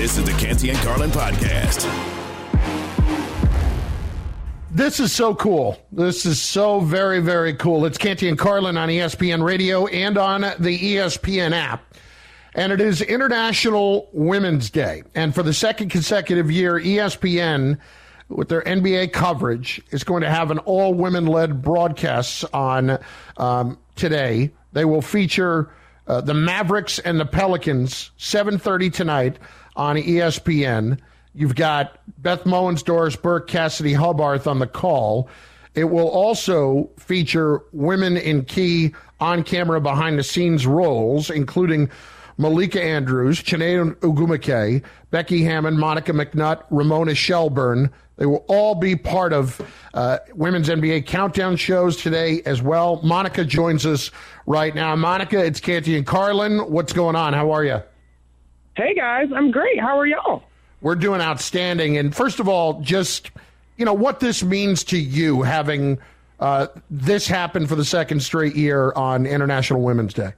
This is the Canty and Carlin podcast. This is so cool. This is so very, very cool. It's Canty and Carlin on ESPN Radio and on the ESPN app. And it is International Women's Day. And for the second consecutive year, ESPN, with their NBA coverage, is going to have an all women led broadcast on um, today. They will feature uh, the Mavericks and the Pelicans, 7.30 tonight on ESPN. You've got Beth Mowins, Doris Burke, Cassidy Hubbarth on the call. It will also feature women in key on camera behind the scenes roles, including Malika Andrews, Chiney Ogwumike, Becky Hammon, Monica McNutt, Ramona Shelburne. They will all be part of uh, Women's NBA Countdown shows today as well. Monica joins us right now. Monica, it's Canty and Carlin. What's going on? How are you? Hey, guys. I'm great. How are y'all? We're doing outstanding. And first of all, just, you know, what this means to you having uh, this happen for the second straight year on International Women's Day.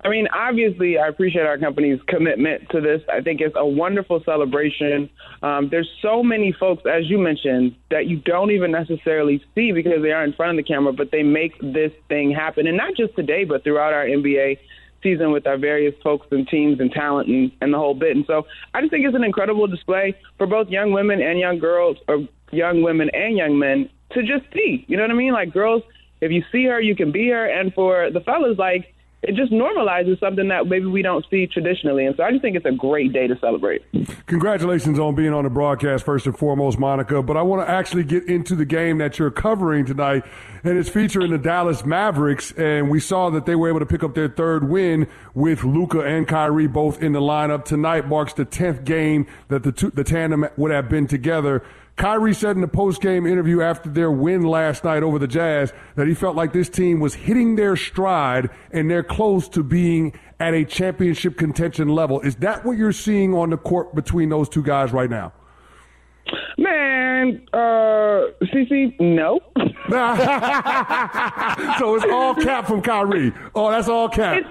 I mean, obviously, I appreciate our company's commitment to this. I think it's a wonderful celebration. Um, there's so many folks, as you mentioned, that you don't even necessarily see because they are in front of the camera, but they make this thing happen. And not just today, but throughout our NBA season with our various folks and teams and talent and, and the whole bit. And so I just think it's an incredible display for both young women and young girls, or young women and young men to just see. You know what I mean? Like girls, if you see her, you can be her. And for the fellas, like, it just normalizes something that maybe we don't see traditionally. And so I just think it's a great day to celebrate. Congratulations on being on the broadcast, first and foremost, Monica. But I want to actually get into the game that you're covering tonight, and it's featuring the Dallas Mavericks. And we saw that they were able to pick up their third win with Luka and Kyrie both in the lineup. Tonight marks the 10th game that the, two, the tandem would have been together. Kyrie said in the post-game interview after their win last night over the Jazz that he felt like this team was hitting their stride and they're close to being at a championship contention level. Is that what you're seeing on the court between those two guys right now? Man, uh, CC, no. so it's all cap from Kyrie. Oh, that's all cap.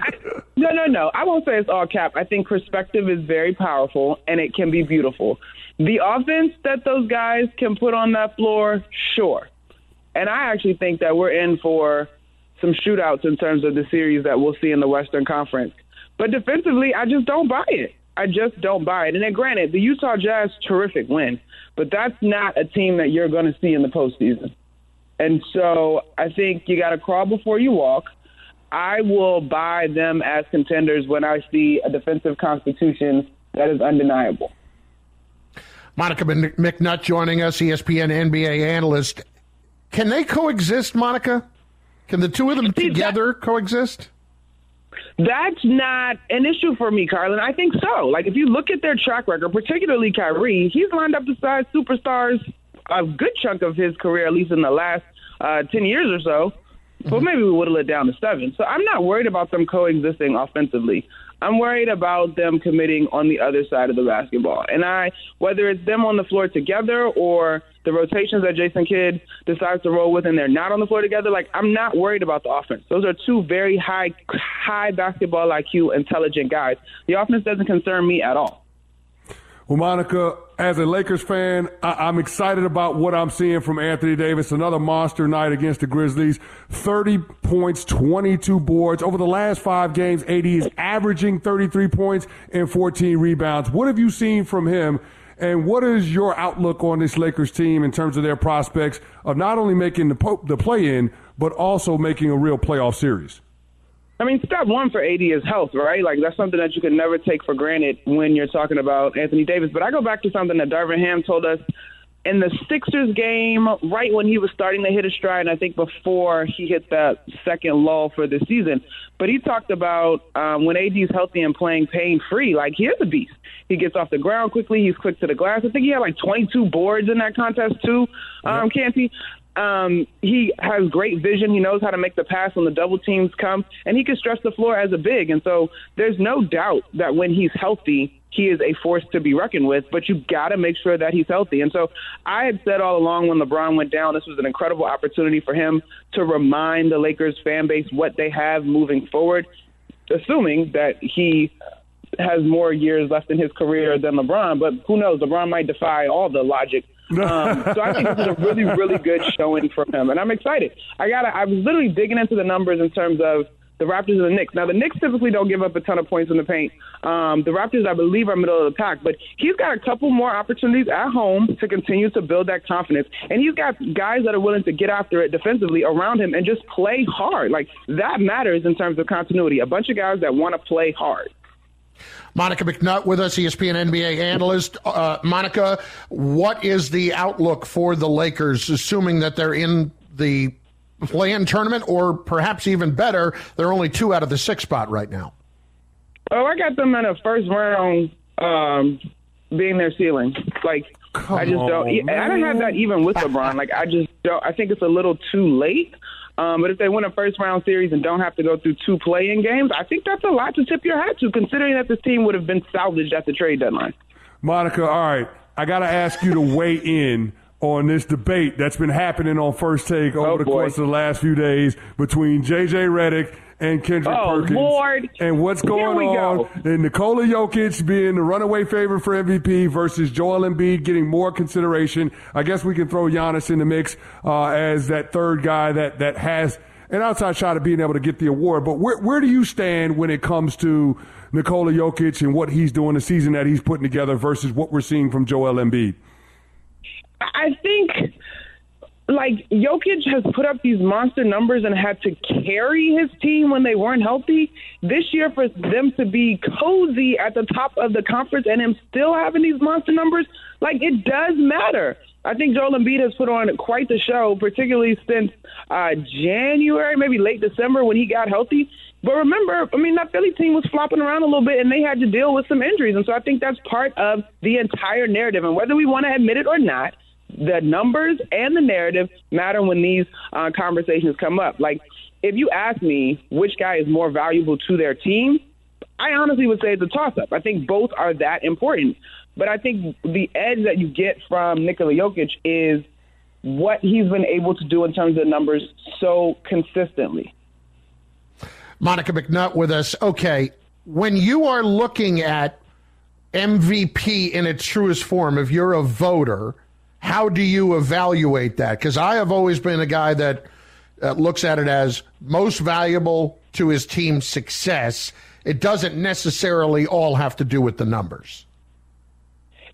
No, no, no. I won't say it's all cap. I think perspective is very powerful and it can be beautiful. The offense that those guys can put on that floor, sure. And I actually think that we're in for some shootouts in terms of the series that we'll see in the Western Conference. But defensively, I just don't buy it. I just don't buy it. And then, granted, the Utah Jazz, terrific win, but that's not a team that you're going to see in the postseason. And so I think you got to crawl before you walk. I will buy them as contenders when I see a defensive constitution that is undeniable. Monica McNutt joining us, ESPN NBA analyst. Can they coexist, Monica? Can the two of them together coexist? That's not an issue for me, Carlin. I think so. Like, if you look at their track record, particularly Kyrie, he's lined up beside superstars a good chunk of his career, at least in the last uh, 10 years or so. Mm-hmm. maybe we whittle it down to seven. So I'm not worried about them coexisting offensively. I'm worried about them committing on the other side of the basketball. And I, whether it's them on the floor together or the rotations that Jason Kidd decides to roll with and they're not on the floor together, like I'm not worried about the offense. Those are two very high, high basketball IQ, intelligent guys. The offense doesn't concern me at all. Well, Monica, as a Lakers fan, I- am excited about what I'm seeing from Anthony Davis. Another monster night against the Grizzlies. 30 points, 22 boards. Over the last five games, AD is averaging 33 points and 14 rebounds. What have you seen from him? And what is your outlook on this Lakers team in terms of their prospects of not only making the, po- the play in, but also making a real playoff series? I mean, step one for AD is health, right? Like that's something that you can never take for granted when you're talking about Anthony Davis. But I go back to something that Darvin Ham told us in the Sixers game, right when he was starting to hit a stride, and I think before he hit that second lull for the season. But he talked about um, when AD is healthy and playing pain free, like he is a beast. He gets off the ground quickly. He's quick to the glass. I think he had like 22 boards in that contest too, um, yep. Canty. Um, he has great vision. He knows how to make the pass when the double teams come, and he can stretch the floor as a big. And so there's no doubt that when he's healthy, he is a force to be reckoned with, but you got to make sure that he's healthy. And so I had said all along when LeBron went down, this was an incredible opportunity for him to remind the Lakers fan base what they have moving forward, assuming that he has more years left in his career than LeBron, but who knows? LeBron might defy all the logic. Um, so I think this is a really, really good showing from him, and I'm excited. I got. I was literally digging into the numbers in terms of the Raptors and the Knicks. Now, the Knicks typically don't give up a ton of points in the paint. Um, the Raptors, I believe, are middle of the pack, but he's got a couple more opportunities at home to continue to build that confidence. And he's got guys that are willing to get after it defensively around him and just play hard. Like, that matters in terms of continuity. A bunch of guys that want to play hard. Monica McNutt with us, ESPN NBA analyst. Uh, Monica, what is the outlook for the Lakers, assuming that they're in the play-in tournament, or perhaps even better, they're only two out of the six spot right now. Oh, I got them in a first round um, being their ceiling. Like Come I just don't. On, I don't have that even with LeBron. Like I just don't. I think it's a little too late. Um, but if they win a first round series and don't have to go through two play-in games, I think that's a lot to tip your hat to, considering that this team would have been salvaged at the trade deadline. Monica, all right, I got to ask you to weigh in on this debate that's been happening on First Take over oh, the course of the last few days between J.J. Redick and Kendrick oh, Perkins. Lord. And what's going on? Go. And Nikola Jokic being the runaway favorite for MVP versus Joel Embiid getting more consideration. I guess we can throw Giannis in the mix uh, as that third guy that, that has an outside shot of being able to get the award. But where, where do you stand when it comes to Nikola Jokic and what he's doing, the season that he's putting together versus what we're seeing from Joel Embiid? I think like Jokic has put up these monster numbers and had to carry his team when they weren't healthy. This year, for them to be cozy at the top of the conference and him still having these monster numbers, like it does matter. I think Joel Embiid has put on quite the show, particularly since uh, January, maybe late December when he got healthy. But remember, I mean, that Philly team was flopping around a little bit and they had to deal with some injuries. And so I think that's part of the entire narrative. And whether we want to admit it or not, the numbers and the narrative matter when these uh, conversations come up. Like, if you ask me which guy is more valuable to their team, I honestly would say it's a toss up. I think both are that important. But I think the edge that you get from Nikola Jokic is what he's been able to do in terms of numbers so consistently. Monica McNutt with us. Okay, when you are looking at MVP in its truest form, if you're a voter, how do you evaluate that? Because I have always been a guy that uh, looks at it as most valuable to his team's success. It doesn't necessarily all have to do with the numbers.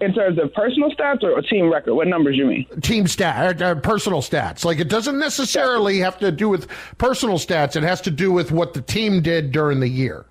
In terms of personal stats or team record, what numbers you mean? Team stat, uh, uh, personal stats. Like it doesn't necessarily have to do with personal stats. It has to do with what the team did during the year.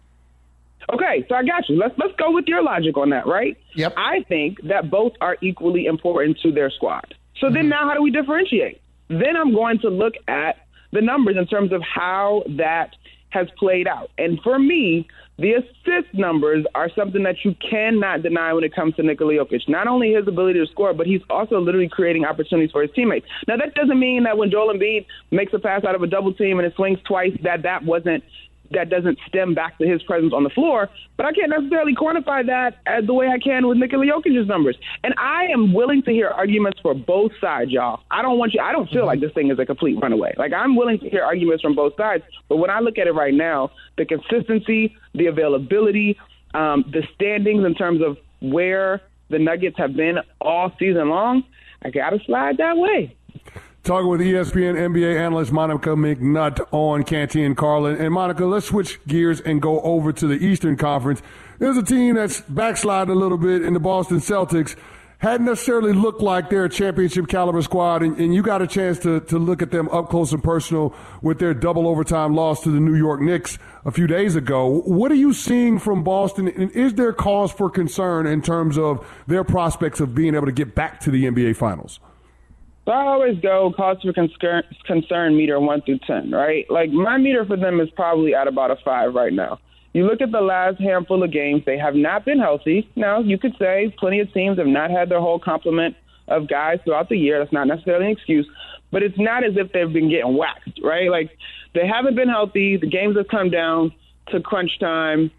Okay, so I got you. Let's let's go with your logic on that, right? Yep. I think that both are equally important to their squad. So mm-hmm. then now how do we differentiate? Then I'm going to look at the numbers in terms of how that has played out. And for me, the assist numbers are something that you cannot deny when it comes to Nikola Jokic. Not only his ability to score, but he's also literally creating opportunities for his teammates. Now, that doesn't mean that when Joel Embiid makes a pass out of a double team and it swings twice, that that wasn't that doesn't stem back to his presence on the floor. But I can't necessarily quantify that as the way I can with Nikola Jokic's numbers. And I am willing to hear arguments for both sides, y'all. I don't want you. I don't feel like this thing is a complete runaway. Like I'm willing to hear arguments from both sides. But when I look at it right now, the consistency, the availability, um, the standings in terms of where the Nuggets have been all season long, I got to slide that way. Talking with ESPN NBA analyst Monica McNutt on Canty and Carlin. And Monica, let's switch gears and go over to the Eastern Conference. There's a team that's backsliding a little bit in the Boston Celtics. Hadn't necessarily looked like they're a championship caliber squad, and, and you got a chance to, to look at them up close and personal with their double overtime loss to the New York Knicks a few days ago. What are you seeing from Boston, and is there cause for concern in terms of their prospects of being able to get back to the NBA Finals? So I always go cause for concern, concern meter one through ten, right? Like my meter for them is probably at about a five right now. You look at the last handful of games; they have not been healthy. Now you could say plenty of teams have not had their whole complement of guys throughout the year. That's not necessarily an excuse, but it's not as if they've been getting waxed, right? Like they haven't been healthy. The games have come down to crunch time.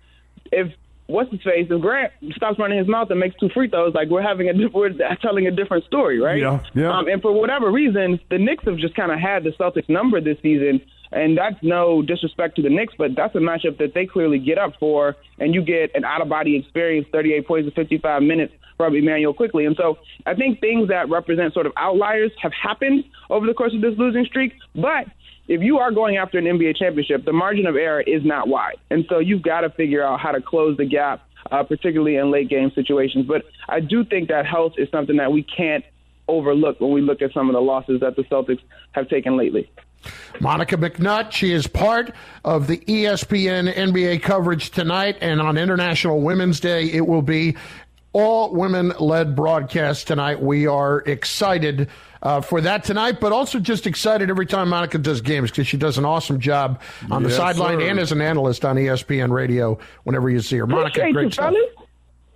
If what's his face if Grant stops running his mouth and makes two free throws, like we're having a we're telling a different story, right? Yeah, yeah. Um, and for whatever reason, the Knicks have just kind of had the Celtics number this season. And that's no disrespect to the Knicks, but that's a matchup that they clearly get up for, and you get an out of body experience, 38 points in 55 minutes from Immanuel Quickley. And so I think things that represent sort of outliers have happened over the course of this losing streak, but if you are going after an NBA championship, the margin of error is not wide. And so you've got to figure out how to close the gap, uh, particularly in late game situations. But I do think that health is something that we can't overlook when we look at some of the losses that the Celtics have taken lately. Monica McNutt, she is part of the ESPN NBA coverage tonight, and on International Women's Day, it will be all women led broadcast tonight. We are excited uh, for that tonight, but also just excited every time Monica does games because she does an awesome job on yes, the sideline and as an analyst on ESPN Radio whenever you see her. Monica, Appreciate great you, stuff.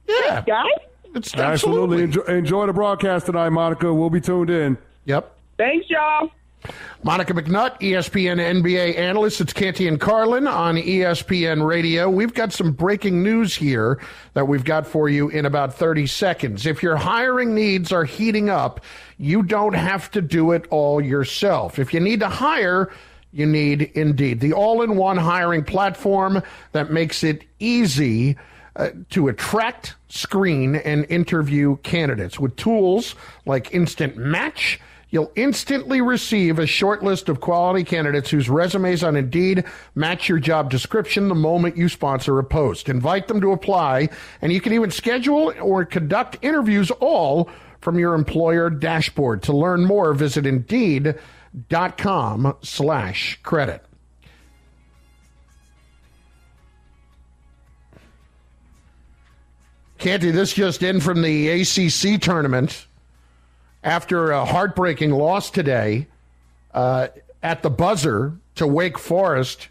Yeah, guys. It's absolutely, absolutely. Enjoy, enjoy the broadcast tonight, Monica. We'll be tuned in. Yep. Thanks, y'all. Monica McNutt, ESPN NBA analyst. It's Canty and Carlin on ESPN Radio. We've got some breaking news here that we've got for you in about 30 seconds. If your hiring needs are heating up, you don't have to do it all yourself. If you need to hire, you need Indeed, the all in one hiring platform that makes it easy. Uh, to attract, screen, and interview candidates with tools like Instant Match You'll instantly receive a short list of quality candidates whose resumes on Indeed match your job description the moment you sponsor a post. Invite them to apply, and you can even schedule or conduct interviews all from your employer dashboard. To learn more, visit Indeed.com slash credit. Canty, this just in from the ACC tournament after a heartbreaking loss today uh, at the buzzer to Wake Forest.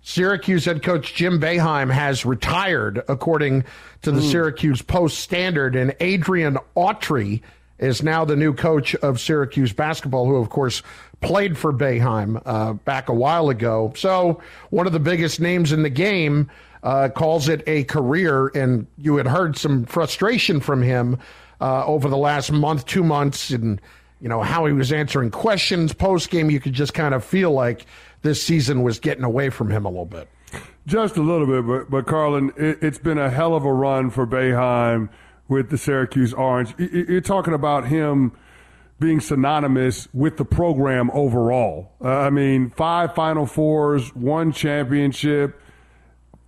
Syracuse head coach Jim Boeheim has retired, according to the mm. Syracuse Post Standard, and Adrian Autry is now the new coach of Syracuse basketball, who, of course, played for Boeheim uh, back a while ago. So, one of the biggest names in the game uh, calls it a career, and you had heard some frustration from him uh, over the last month, two months, and you know how he was answering questions post game. You could just kind of feel like this season was getting away from him a little bit. Just a little bit, but but Carlin, it, has been a hell of a run for Boeheim with the Syracuse Orange. You're talking about him being synonymous with the program overall. Uh, I mean, five Final Fours, one championship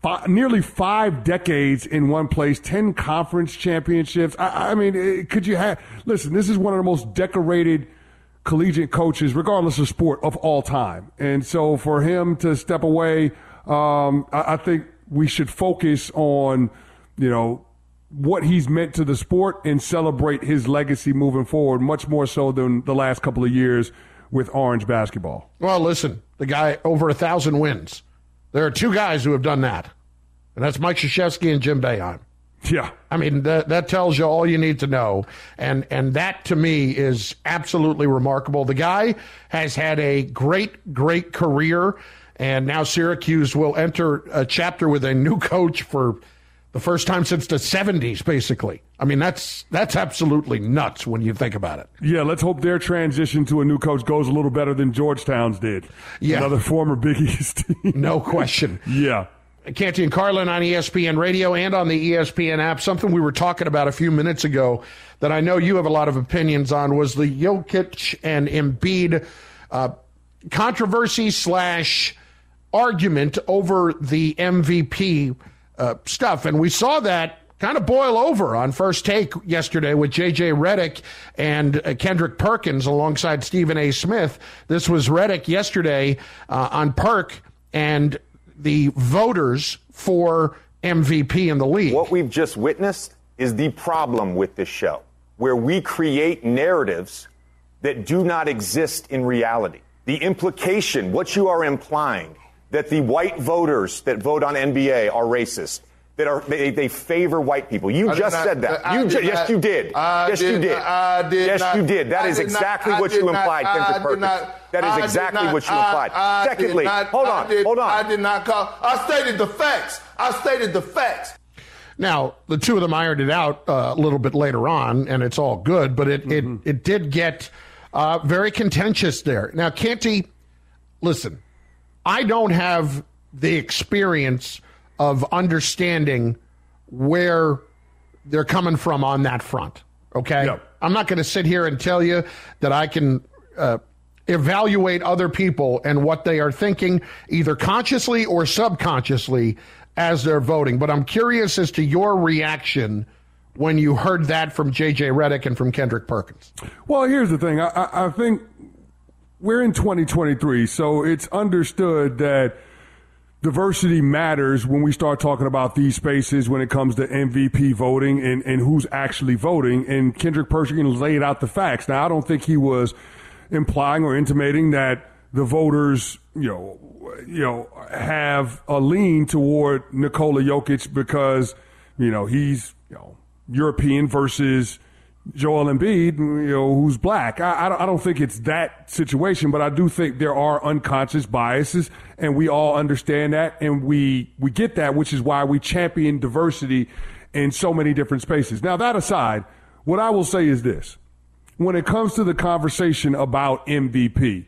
five, nearly five decades in one place, 10 conference championships. I, I mean, eh, could you have, listen, this is one of the most decorated collegiate coaches, regardless of sport, of all time. And so for him to step away, um, I, I think we should focus on, you know, what he's meant to the sport and celebrate his legacy moving forward, much more so than the last couple of years with Orange basketball. Well, listen, the guy over a thousand wins. There are two guys who have done that, and that's Mike Krzyzewski and Jim Boeheim. Yeah, I mean that that tells you all you need to know, and and that to me is absolutely remarkable. The guy has had a great great career, and now Syracuse will enter a chapter with a new coach for the first time since the 70s basically. I mean that's that's absolutely nuts when you think about it. Yeah let's hope their transition to a new coach goes a little better than georgetown's did. Yeah. Another former big east team. No question. Yeah. Canty and Carlin on ESPN Radio and on the ESPN app. Something we were talking about a few minutes ago that I know you have a lot of opinions on was the Jokic and Embiid uh, controversy slash argument over the MVP uh, stuff. And we saw that kind of boil over on first take yesterday with J.J. Redick and uh, Kendrick Perkins alongside Stephen A. Smith. This was Redick yesterday uh, on Perk and the voters for MVP in the league. What we've just witnessed is the problem with this show, where we create narratives that do not exist in reality. The implication, what you are implying, that the white voters that vote on NBA are racist. That are they, they favor white people. You just not, said that. You ju- yes, you did. I yes, did, you did. I did yes, not, you did. That is exactly what you implied, Kendrick Perkins. That is exactly what you implied. I, Secondly, hold on, did, hold on. I did not call. I stated the facts. I stated the facts. Now, the two of them ironed it out uh, a little bit later on, and it's all good, but it, mm-hmm. it, it did get uh, very contentious there. Now, Canty, listen, I don't have the experience of understanding where they're coming from on that front. Okay. I'm not going to sit here and tell you that I can uh, evaluate other people and what they are thinking, either consciously or subconsciously, as they're voting. But I'm curious as to your reaction when you heard that from J.J. Redick and from Kendrick Perkins. Well, here's the thing. I, I, I think we're in 2023, so it's understood that diversity matters when we start talking about these spaces when it comes to MVP voting and, and who's actually voting. And Kendrick Perkins laid out the facts. Now, I don't think he was implying or intimating that the voters, you know, you know, have a lean toward Nikola Jokic because, you know, he's, you know, European versus Joel Embiid, you know, who's black. I, I, don't think it's that situation, but I do think there are unconscious biases, and we all understand that, and we we get that, which is why we champion diversity in so many different spaces. Now, that aside, what I will say is this: when it comes to the conversation about MVP,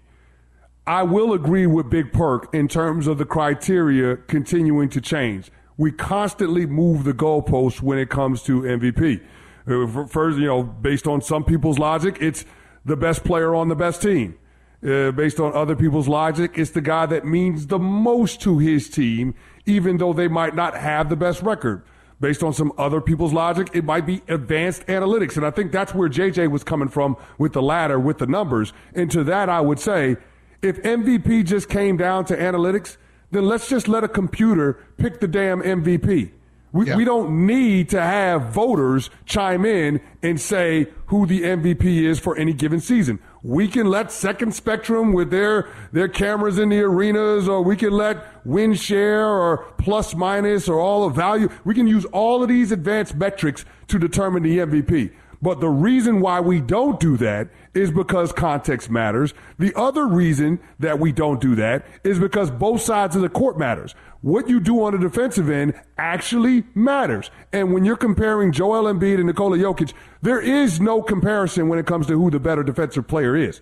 I will agree with Big Perk in terms of the criteria continuing to change. We constantly move the goalposts when it comes to MVP. Uh, first, you know, based on some people's logic, it's the best player on the best team. Uh, based on other people's logic, it's the guy that means the most to his team, even though they might not have the best record. Based on some other people's logic, it might be advanced analytics. And I think that's where JJ was coming from with the latter, with the numbers. And to that, I would say, if MVP just came down to analytics, then let's just let a computer pick the damn MVP. We, yeah. we don't need to have voters chime in and say who the MVP is for any given season. We can let Second Spectrum with their, their cameras in the arenas, or we can let win share or plus minus or all of value. We can use all of these advanced metrics to determine the MVP. But the reason why we don't do that is because context matters. The other reason that we don't do that is because both sides of the court matters. What you do on the defensive end actually matters. And when you're comparing Joel Embiid and Nikola Jokic, there is no comparison when it comes to who the better defensive player is.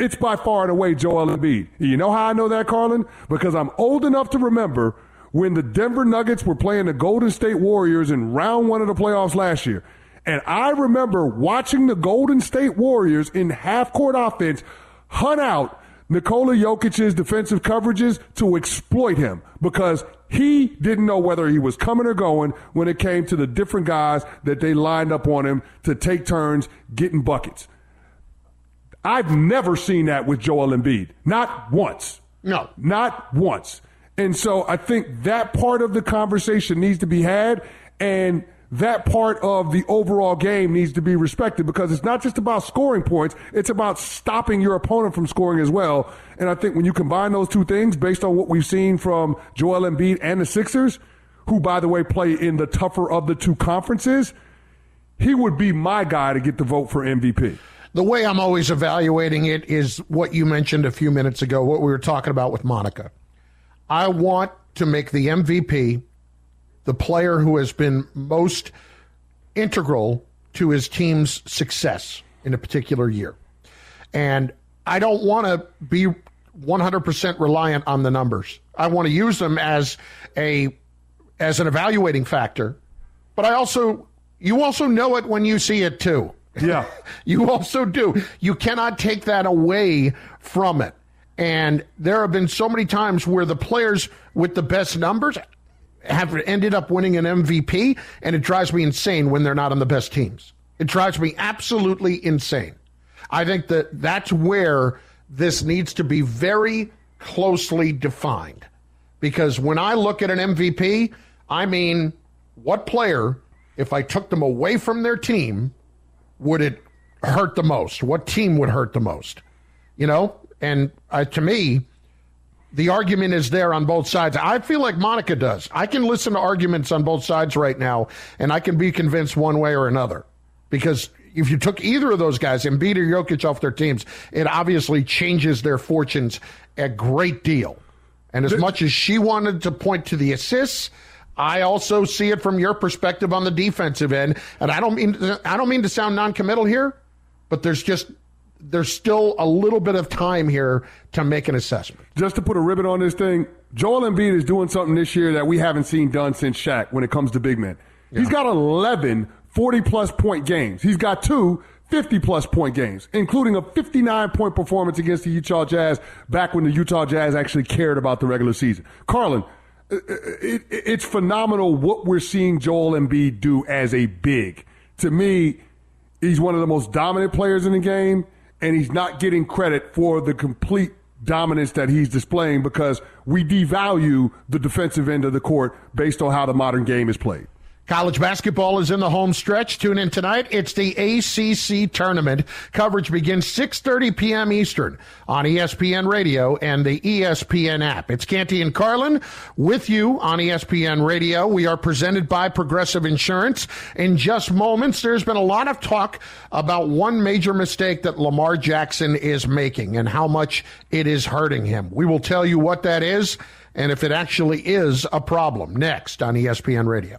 It's by far and away Joel Embiid. You know how I know that, Carlin? Because I'm old enough to remember when the Denver Nuggets were playing the Golden State Warriors in round one of the playoffs last year. And I remember watching the Golden State Warriors in half court offense hunt out Nikola Jokic's defensive coverages to exploit him because he didn't know whether he was coming or going when it came to the different guys that they lined up on him to take turns getting buckets. I've never seen that with Joel Embiid. Not once. No. Not once. And so I think that part of the conversation needs to be had. And that part of the overall game needs to be respected because it's not just about scoring points, it's about stopping your opponent from scoring as well. And I think when you combine those two things based on what we've seen from Joel Embiid and the Sixers, who by the way play in the tougher of the two conferences, he would be my guy to get the vote for MVP. The way I'm always evaluating it is what you mentioned a few minutes ago, what we were talking about with Monica. I want to make the MVP the player who has been most integral to his team's success in a particular year. And I don't want to be 100% reliant on the numbers. I want to use them as a as an evaluating factor. But I also you also know it when you see it too. Yeah. you also do. You cannot take that away from it. And there have been so many times where the players with the best numbers have ended up winning an MVP, and it drives me insane when they're not on the best teams. It drives me absolutely insane. I think that that's where this needs to be very closely defined. Because when I look at an MVP, I mean, what player, if I took them away from their team, would it hurt the most? What team would hurt the most? You know? And uh, to me, the argument is there on both sides. I feel like Monica does. I can listen to arguments on both sides right now, and I can be convinced one way or another. Because if you took either of those guys, Embiid or Jokic, off their teams, it obviously changes their fortunes a great deal. And as much as she wanted to point to the assists, I also see it from your perspective on the defensive end. And I don't mean I don't mean to sound non-committal here, but there's just there's still a little bit of time here to make an assessment. Just to put a ribbon on this thing, Joel Embiid is doing something this year that we haven't seen done since Shaq when it comes to big men. Yeah. He's got 11 40 plus point games. He's got two 50 plus point games, including a 59 point performance against the Utah Jazz back when the Utah Jazz actually cared about the regular season. Carlin, uh, uh, it, it, it's phenomenal what we're seeing Joel Embiid do as a big. To me, he's one of the most dominant players in the game, and he's not getting credit for the complete dominance that he's displaying because we devalue the defensive end of the court based on how the modern game is played. College basketball is in the home stretch. Tune in tonight. It's the ACC tournament. Coverage begins 6:30 p.m. Eastern on ESPN Radio and the ESPN app. It's Canty and Carlin with you on ESPN Radio. We are presented by Progressive Insurance. In just moments, there's been a lot of talk about one major mistake that Lamar Jackson is making and how much it is hurting him. We will tell you what that is and if it actually is a problem next on ESPN Radio.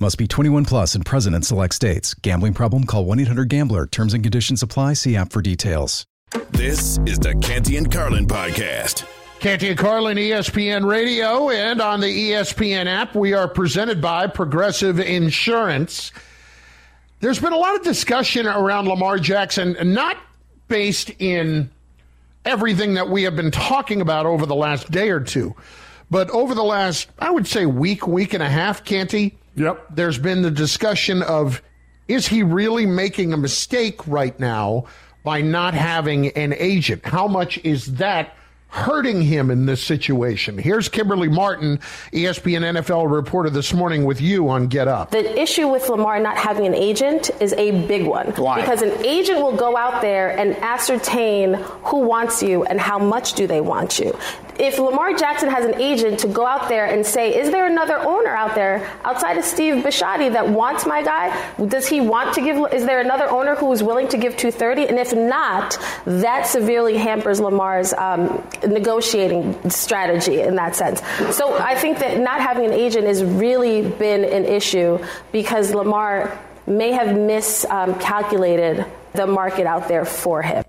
Must be 21 plus and present in select states. Gambling problem? Call 1 800 GAMBLER. Terms and conditions apply. See app for details. This is the Canty and Carlin podcast. Canty and Carlin, ESPN Radio, and on the ESPN app, we are presented by Progressive Insurance. There's been a lot of discussion around Lamar Jackson, not based in everything that we have been talking about over the last day or two, but over the last, I would say, week, week and a half, Canty Yep. There's been the discussion of is he really making a mistake right now by not having an agent? How much is that hurting him in this situation. Here's Kimberly Martin, ESPN NFL reporter this morning with you on Get Up. The issue with Lamar not having an agent is a big one. Why? Because an agent will go out there and ascertain who wants you and how much do they want you. If Lamar Jackson has an agent to go out there and say, is there another owner out there outside of Steve Bisciotti that wants my guy? Does he want to give, is there another owner who is willing to give 230? And if not, that severely hampers Lamar's um, negotiating strategy in that sense. So I think that not having an agent has really been an issue because Lamar may have miscalculated the market out there for him.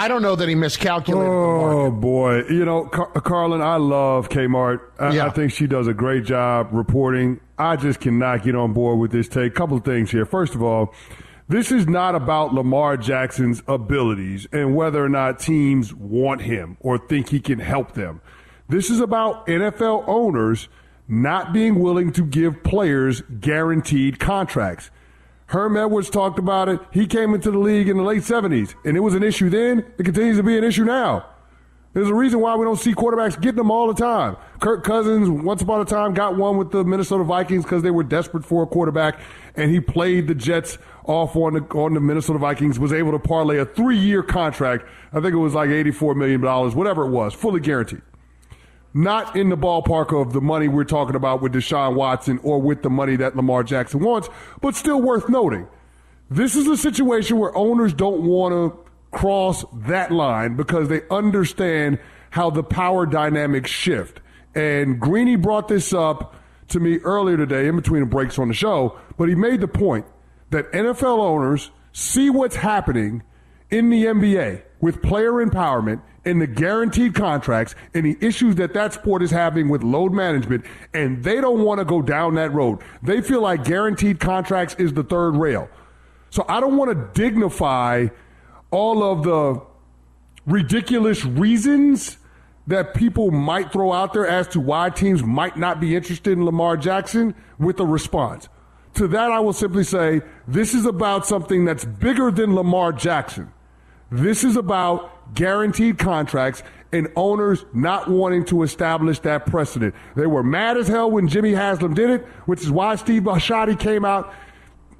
I don't know that he miscalculated. Oh boy, you know, Car- Carlin, I love Kmart. I-, yeah. I think she does a great job reporting. I just cannot get on board with this take. Couple of things here. First of all, this is not about Lamar Jackson's abilities and whether or not teams want him or think he can help them. This is about NFL owners not being willing to give players guaranteed contracts. Herm Edwards talked about it. He came into the league in the late 70s, and it was an issue then. It continues to be an issue now. There's a reason why we don't see quarterbacks getting them all the time. Kirk Cousins, once upon a time, got one with the Minnesota Vikings because they were desperate for a quarterback, and he played the Jets off on the on the Minnesota Vikings. Was able to parlay a three year contract. I think it was like eighty four million dollars, whatever it was, fully guaranteed. Not in the ballpark of the money we're talking about with Deshaun Watson or with the money that Lamar Jackson wants, but still worth noting. This is a situation where owners don't want to cross that line because they understand how the power dynamics shift. And Greeny brought this up to me earlier today in between the breaks on the show, but he made the point that NFL owners see what's happening in the NBA with player empowerment and the guaranteed contracts and the issues that that sport is having with load management, and they don't want to go down that road. They feel like guaranteed contracts is the third rail. So I don't want to dignify all of the ridiculous reasons that people might throw out there as to why teams might not be interested in Lamar Jackson with a response. To that, I will simply say this is about something that's bigger than Lamar Jackson. This is about guaranteed contracts and owners not wanting to establish that precedent. They were mad as hell when Jimmy Haslam did it, which is why Steve Bisciotti came out,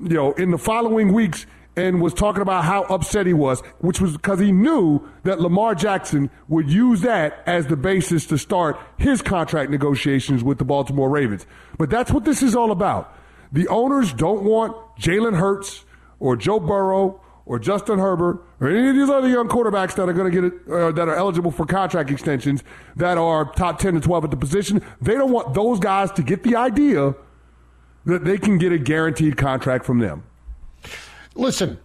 you know, in the following weeks and was talking about how upset he was, which was because he knew that Lamar Jackson would use that as the basis to start his contract negotiations with the Baltimore Ravens. But that's what this is all about. The owners don't want Jalen Hurts or Joe Burrow or Justin Herbert or any of these other young quarterbacks that are going to get it, uh, that are eligible for contract extensions that are top 10 to 12 at the position. They don't want those guys to get the idea that they can get a guaranteed contract from them. Listen,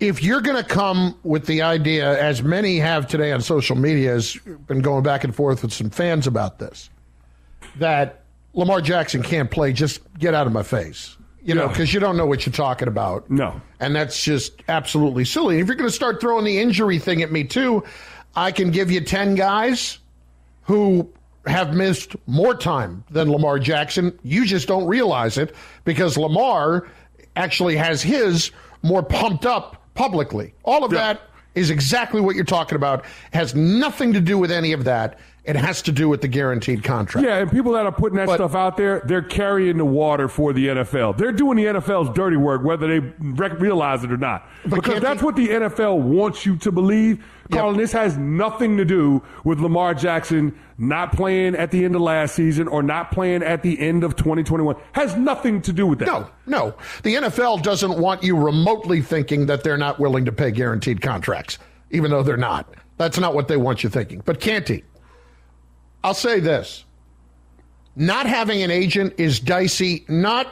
if you're going to come with the idea, as many have today on social media, has been going back and forth with some fans about this, that Lamar Jackson can't play, just get out of my face. You know, because you don't know what you're talking about. No. And that's just absolutely silly. If you're going to start throwing the injury thing at me, too, I can give you 10 guys who have missed more time than Lamar Jackson. You just don't realize it because Lamar actually has his more pumped up publicly. All of yeah. that is exactly what you're talking about. Has nothing to do with any of that. It has to do with the guaranteed contract. Yeah, and people that are putting that but, stuff out there, they're carrying the water for the NFL. They're doing the NFL's dirty work, whether they realize it or not. Because that's what the NFL wants you to believe. Carlin, this has nothing to do with Lamar Jackson not playing at the end of last season or not playing at the end of 2021. Has nothing to do with that. No, no. The NFL doesn't want you remotely thinking that they're not willing to pay guaranteed contracts, even though they're not. That's not what they want you thinking. But Canty, I'll say this not having an agent is dicey, not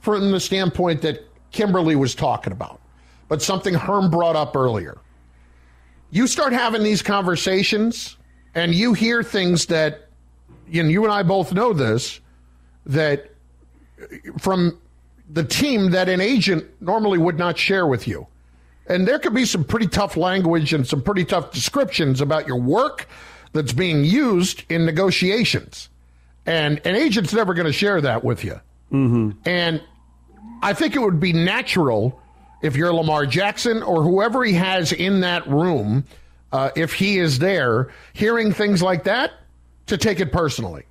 from the standpoint that Kimberly was talking about, but something Herm brought up earlier. You start having these conversations and you hear things that, you, know, you and I both know this, that from the team that an agent normally would not share with you. And there could be some pretty tough language and some pretty tough descriptions about your work, that's being used in negotiations. And an agent's never going to share that with you. Mm-hmm. And I think it would be natural if you're Lamar Jackson or whoever he has in that room, uh, if he is there, hearing things like that, to take it personally,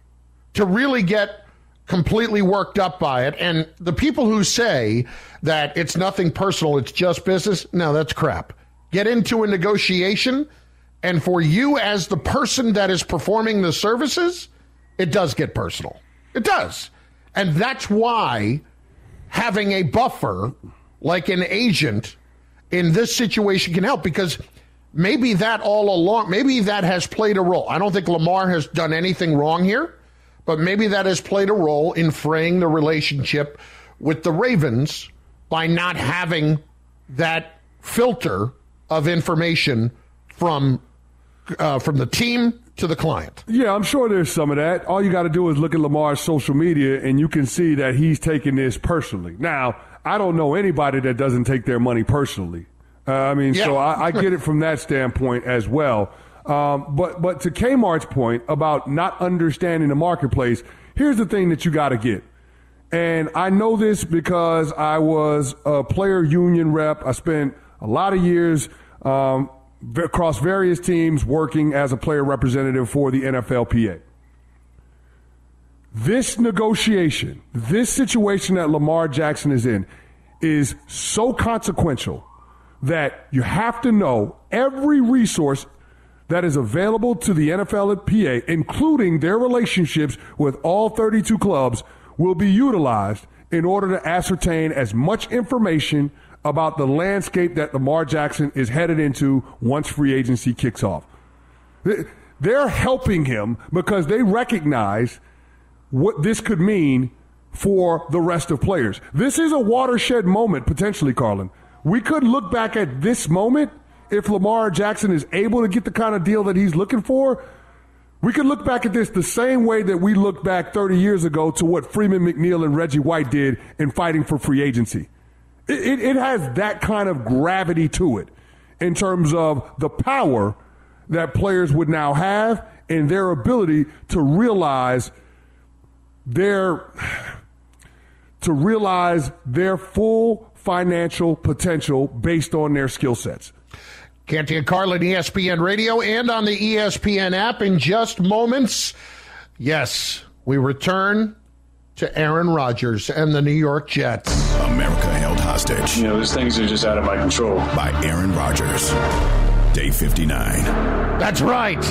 to really get completely worked up by it. And the people who say that it's nothing personal, it's just business, no, that's crap. Get into a negotiation and for you, as the person that is performing the services, it does get personal. It does. And that's why having a buffer like an agent in this situation can help because maybe that all along, maybe that has played a role. I don't think Lamar has done anything wrong here, but maybe that has played a role in fraying the relationship with the Ravens by not having that filter of information from uh, from the team to the client. Yeah, I'm sure there's some of that. All you got to do is look at Lamar's social media, and you can see that he's taking this personally. Now, I don't know anybody that doesn't take their money personally. Uh, I mean, yeah. so I, I, get it from that standpoint as well. Um, but but to Kmart's point about not understanding the marketplace, here's the thing that you got to get. And I know this because I was a player union rep. I spent a lot of years um, across various teams working as a player representative for the NFLPA. This negotiation, this situation that Lamar Jackson is in, is so consequential that you have to know every resource that is available to the NFLPA, including their relationships with all 32 clubs, will be utilized in order to ascertain as much information about the landscape that Lamar Jackson is headed into once free agency kicks off. they're helping him because they recognize what this could mean for the rest of players. This is a watershed moment, potentially, Carlin. We could look back at this moment if Lamar Jackson is able to get the kind of deal that he's looking for. We could look back at this the same way that we looked back 30 years ago to what Freeman McNeil and Reggie White did in fighting for free agency. It, it, has that kind of gravity to it in terms of the power that players would now have and their ability to realize their to realize their full financial potential based on their skill sets. Canty and Carlin, ESPN Radio, and on the ESPN app in just moments. Yes, we return to Aaron Rodgers and the New York Jets. America held hostage. You know, those things are just out of my control. By Aaron Rodgers. Day 59. That's right.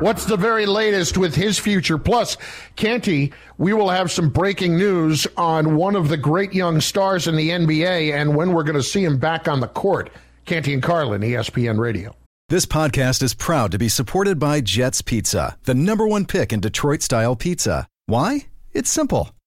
What's the very latest with his future? Plus, Canty, we will have some breaking news on one of the great young stars in the NBA and when we're going to see him back on the court. Canty and Carlin, ESPN Radio. This podcast is proud to be supported by Jets Pizza, the number one pick in Detroit style pizza. Why? It's simple.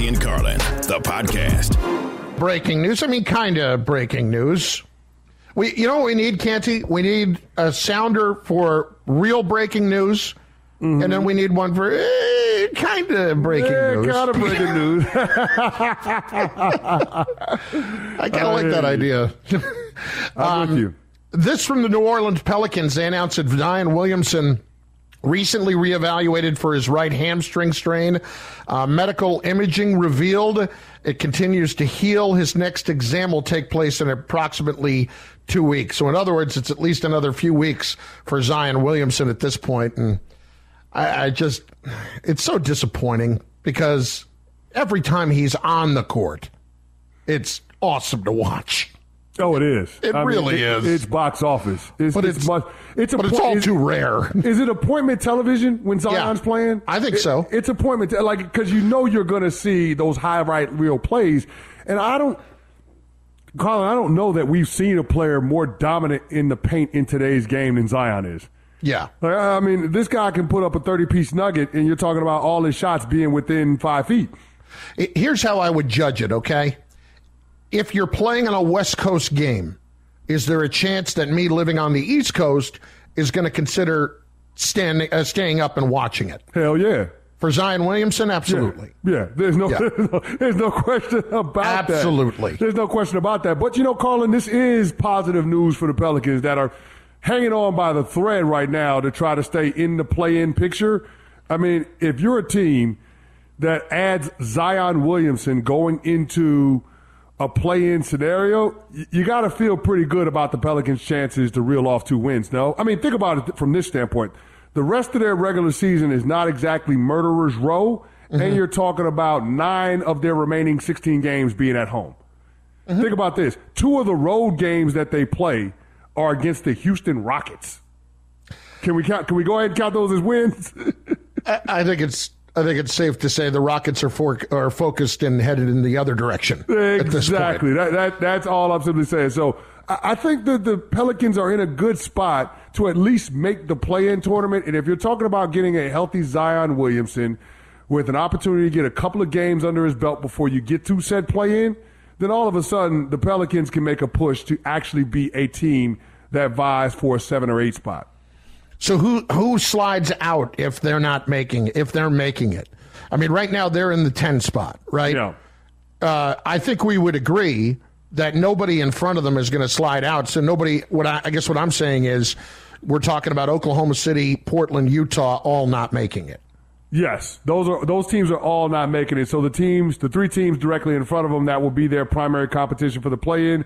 Canty and Carlin, the podcast. Breaking news. I mean, kind of breaking news. We, you know what we need, Canty? We need a sounder for real breaking news, mm-hmm. and then we need one for eh, kind of breaking yeah, news. Kind of breaking news. I kind of like that idea. I'm um, with you. This from the New Orleans Pelicans. They announced that Zion Williamson recently reevaluated for his right hamstring strain. Uh, medical imaging revealed it continues to heal. His next exam will take place in approximately two weeks. So, in other words, it's at least another few weeks for Zion Williamson at this point. And I, I just, it's so disappointing because every time he's on the court, it's awesome to watch. Oh, it is. It I really mean, it, is. It's box office. It's, but it's, it's, much, it's, but it's all too rare. Is it appointment television when Zion's yeah, playing? I think it, so. It's appointment, like because you know you're going to see those high right real plays, and I don't. Carlin, I don't know that we've seen a player more dominant in the paint in today's game than Zion is. Yeah. Like, I mean, this guy can put up a 30 piece nugget, and you're talking about all his shots being within five feet. Here's how I would judge it, okay? If you're playing on a West Coast game, is there a chance that me living on the East Coast is going to consider standing, uh, staying up and watching it? Hell yeah. For Zion Williamson, absolutely. Yeah, yeah. There's, no, yeah. there's, no, there's no question about absolutely. that. Absolutely. There's no question about that. But you know, Carlin, this is positive news for the Pelicans that are hanging on by the thread right now to try to stay in the play-in picture. I mean, if you're a team that adds Zion Williamson going into a play-in scenario, you got to feel pretty good about the Pelicans' chances to reel off two wins. No, I mean think about it from this standpoint. The rest of their regular season is not exactly murderers' row, mm-hmm. and you're talking about nine of their remaining 16 games being at home. Mm-hmm. Think about this: two of the road games that they play are against the Houston Rockets. Can we count? Can we go ahead and count those as wins? I, I think it's I think it's safe to say the Rockets are for, are focused and headed in the other direction. Exactly. That, that that's all I'm simply saying. So I, think that the Pelicans are in a good spot to at least make the play-in tournament. And if you're talking about getting a healthy Zion Williamson with an opportunity to get a couple of games under his belt before you get to said play-in, then all of a sudden the Pelicans can make a push to actually be a team that vies for a seven or eight spot. So who who slides out if they're not making if they're making it? I mean, right now they're in the ten spot, right? Yeah. Uh, I think we would agree that nobody in front of them is going to slide out. So nobody. What I, I guess what I'm saying is, we're talking about Oklahoma City, Portland, Utah, all not making it. Yes, those are those teams are all not making it. So the teams, the three teams directly in front of them, that will be their primary competition for the play-in.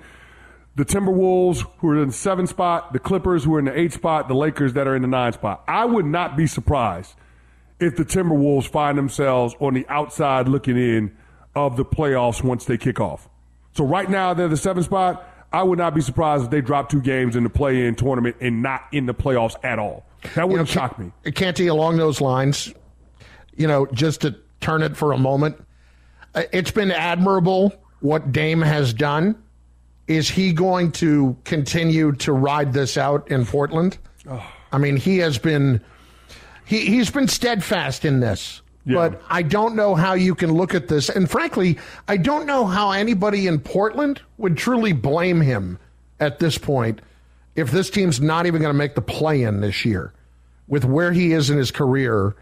The Timberwolves, who are in the seven spot, the Clippers, who are in the eight spot, the Lakers that are in the nine spot. I would not be surprised if the Timberwolves find themselves on the outside looking in of the playoffs once they kick off. So right now they're the seven spot. I would not be surprised if they drop two games in the play in tournament and not in the playoffs at all. That wouldn't you know, shock me. Canty, along those lines, you know, just to turn it for a moment, uh, it's been admirable what Dame has done. Is he going to continue to ride this out in Portland? Oh. I mean, he has been he, he's been steadfast in this. Yeah. But I don't know how you can look at this. And frankly, I don't know how anybody in Portland would truly blame him at this point if this team's not even going to make the play in this year with where he is in his career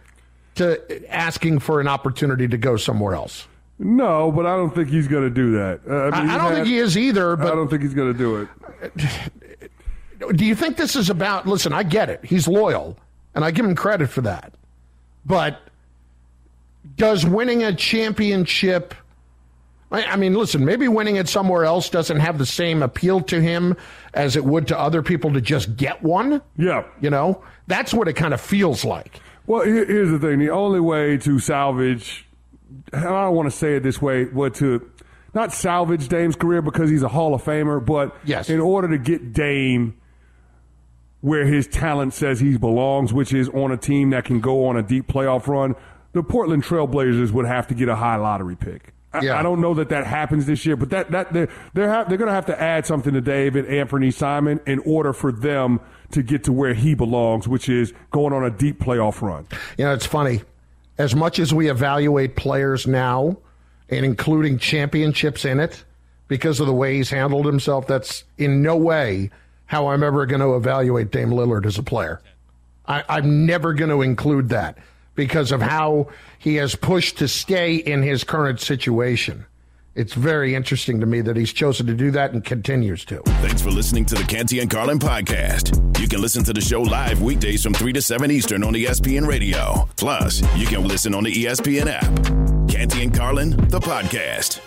to asking for an opportunity to go somewhere else. No, but I don't think he's going to do that. Uh, I, mean, I, don't had, think he is either. But I don't think he's going to do it. Do you think this is about? Listen, I get it. He's loyal, and I give him credit for that. But does winning a championship? I mean, listen, maybe winning it somewhere else doesn't have the same appeal to him as it would to other people to just get one. Yeah. You know, that's what it kind of feels like. Well, here's the thing the only way to salvage, I don't want to say it this way, but to not salvage Dame's career because he's a Hall of Famer, but yes. in order to get Dame where his talent says he belongs, which is on a team that can go on a deep playoff run, the Portland Trailblazers would have to get a high lottery pick. I, yeah. I don't know that that happens this year, but that that they're they're, ha- they're going to have to add something to David Anthony Simon in order for them to get to where he belongs, which is going on a deep playoff run. You know, it's funny. As much as we evaluate players now, and including championships in it, because of the way he's handled himself, that's in no way how I'm ever going to evaluate Dame Lillard as a player. I, I'm never going to include that because of how he has pushed to stay in his current situation. It's very interesting to me that he's chosen to do that and continues to. Thanks for listening to the Canty and Carlin podcast. You can listen to the show live weekdays from 3 to 7 Eastern on ESPN Radio. Plus, you can listen on the ESPN app. Canty and Carlin, the podcast.